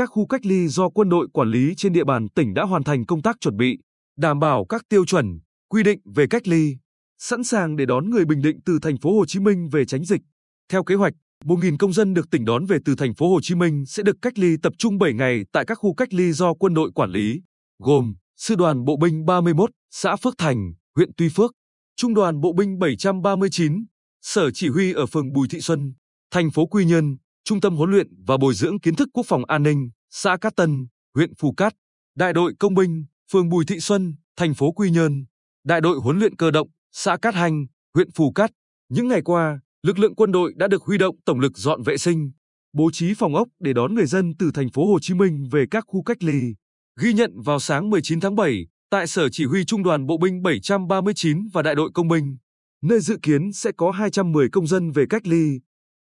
các khu cách ly do quân đội quản lý trên địa bàn tỉnh đã hoàn thành công tác chuẩn bị, đảm bảo các tiêu chuẩn, quy định về cách ly, sẵn sàng để đón người Bình Định từ thành phố Hồ Chí Minh về tránh dịch. Theo kế hoạch, 1.000 công dân được tỉnh đón về từ thành phố Hồ Chí Minh sẽ được cách ly tập trung 7 ngày tại các khu cách ly do quân đội quản lý, gồm Sư đoàn Bộ binh 31, xã Phước Thành, huyện Tuy Phước, Trung đoàn Bộ binh 739, Sở Chỉ huy ở phường Bùi Thị Xuân, thành phố Quy Nhơn, Trung tâm huấn luyện và bồi dưỡng kiến thức quốc phòng an ninh, xã Cát Tân, huyện Phù Cát, Đại đội công binh, phường Bùi Thị Xuân, thành phố Quy Nhơn, Đại đội huấn luyện cơ động, xã Cát Hành, huyện Phù Cát. Những ngày qua, lực lượng quân đội đã được huy động tổng lực dọn vệ sinh, bố trí phòng ốc để đón người dân từ thành phố Hồ Chí Minh về các khu cách ly. Ghi nhận vào sáng 19 tháng 7, tại Sở Chỉ huy Trung đoàn Bộ binh 739 và Đại đội Công binh, nơi dự kiến sẽ có 210 công dân về cách ly.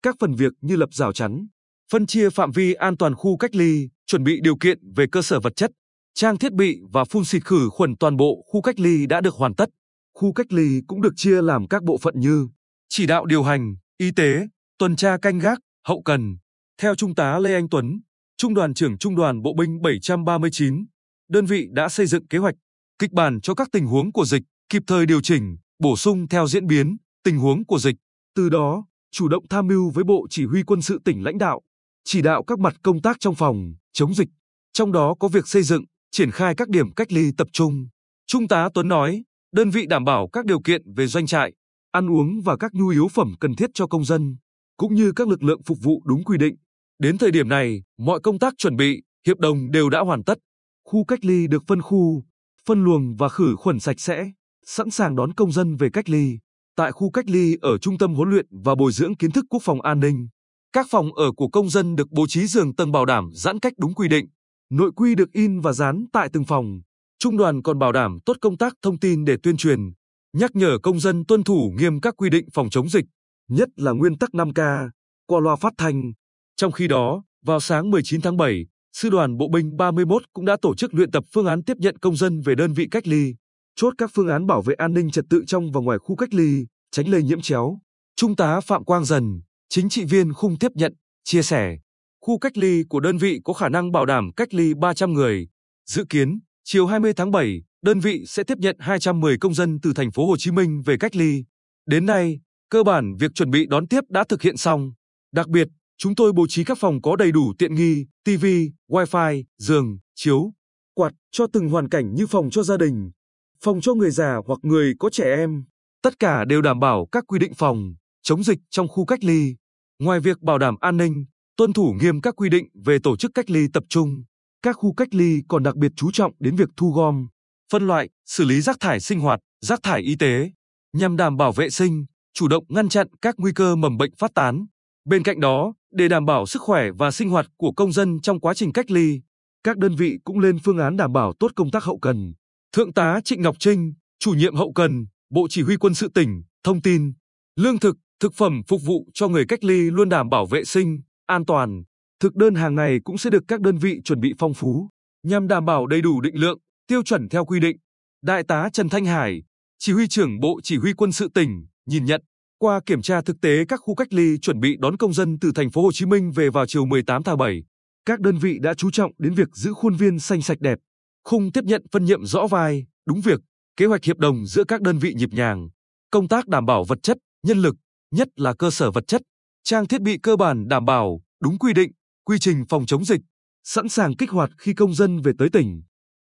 Các phần việc như lập rào chắn, phân chia phạm vi an toàn khu cách ly, chuẩn bị điều kiện về cơ sở vật chất, trang thiết bị và phun xịt khử khuẩn toàn bộ khu cách ly đã được hoàn tất. Khu cách ly cũng được chia làm các bộ phận như chỉ đạo điều hành, y tế, tuần tra canh gác, hậu cần. Theo Trung tá Lê Anh Tuấn, Trung đoàn trưởng Trung đoàn Bộ binh 739, đơn vị đã xây dựng kế hoạch, kịch bản cho các tình huống của dịch, kịp thời điều chỉnh, bổ sung theo diễn biến, tình huống của dịch. Từ đó, chủ động tham mưu với Bộ Chỉ huy quân sự tỉnh lãnh đạo, chỉ đạo các mặt công tác trong phòng, chống dịch. Trong đó có việc xây dựng, triển khai các điểm cách ly tập trung. Trung tá Tuấn nói, đơn vị đảm bảo các điều kiện về doanh trại, ăn uống và các nhu yếu phẩm cần thiết cho công dân, cũng như các lực lượng phục vụ đúng quy định. Đến thời điểm này, mọi công tác chuẩn bị, hiệp đồng đều đã hoàn tất. Khu cách ly được phân khu, phân luồng và khử khuẩn sạch sẽ, sẵn sàng đón công dân về cách ly. Tại khu cách ly ở Trung tâm huấn luyện và bồi dưỡng kiến thức quốc phòng an ninh, các phòng ở của công dân được bố trí giường tầng bảo đảm giãn cách đúng quy định. Nội quy được in và dán tại từng phòng. Trung đoàn còn bảo đảm tốt công tác thông tin để tuyên truyền, nhắc nhở công dân tuân thủ nghiêm các quy định phòng chống dịch, nhất là nguyên tắc 5K, qua loa phát thanh. Trong khi đó, vào sáng 19 tháng 7, Sư đoàn Bộ binh 31 cũng đã tổ chức luyện tập phương án tiếp nhận công dân về đơn vị cách ly, chốt các phương án bảo vệ an ninh trật tự trong và ngoài khu cách ly, tránh lây nhiễm chéo. Trung tá Phạm Quang Dần, chính trị viên khung tiếp nhận, chia sẻ, khu cách ly của đơn vị có khả năng bảo đảm cách ly 300 người. Dự kiến, chiều 20 tháng 7, đơn vị sẽ tiếp nhận 210 công dân từ thành phố Hồ Chí Minh về cách ly. Đến nay, cơ bản việc chuẩn bị đón tiếp đã thực hiện xong. Đặc biệt, chúng tôi bố trí các phòng có đầy đủ tiện nghi, TV, wifi, giường, chiếu, quạt cho từng hoàn cảnh như phòng cho gia đình, phòng cho người già hoặc người có trẻ em. Tất cả đều đảm bảo các quy định phòng, chống dịch trong khu cách ly. Ngoài việc bảo đảm an ninh, tuân thủ nghiêm các quy định về tổ chức cách ly tập trung, các khu cách ly còn đặc biệt chú trọng đến việc thu gom, phân loại, xử lý rác thải sinh hoạt, rác thải y tế, nhằm đảm bảo vệ sinh, chủ động ngăn chặn các nguy cơ mầm bệnh phát tán. Bên cạnh đó, để đảm bảo sức khỏe và sinh hoạt của công dân trong quá trình cách ly, các đơn vị cũng lên phương án đảm bảo tốt công tác hậu cần. Thượng tá Trịnh Ngọc Trinh, chủ nhiệm hậu cần, Bộ Chỉ huy quân sự tỉnh, thông tin, lương thực, thực phẩm phục vụ cho người cách ly luôn đảm bảo vệ sinh, an toàn. Thực đơn hàng ngày cũng sẽ được các đơn vị chuẩn bị phong phú, nhằm đảm bảo đầy đủ định lượng, tiêu chuẩn theo quy định. Đại tá Trần Thanh Hải, chỉ huy trưởng Bộ Chỉ huy quân sự tỉnh, nhìn nhận qua kiểm tra thực tế các khu cách ly chuẩn bị đón công dân từ thành phố Hồ Chí Minh về vào chiều 18 tháng 7, các đơn vị đã chú trọng đến việc giữ khuôn viên xanh sạch đẹp, khung tiếp nhận phân nhiệm rõ vai, đúng việc, kế hoạch hiệp đồng giữa các đơn vị nhịp nhàng, công tác đảm bảo vật chất, nhân lực, nhất là cơ sở vật chất, trang thiết bị cơ bản đảm bảo đúng quy định, quy trình phòng chống dịch, sẵn sàng kích hoạt khi công dân về tới tỉnh.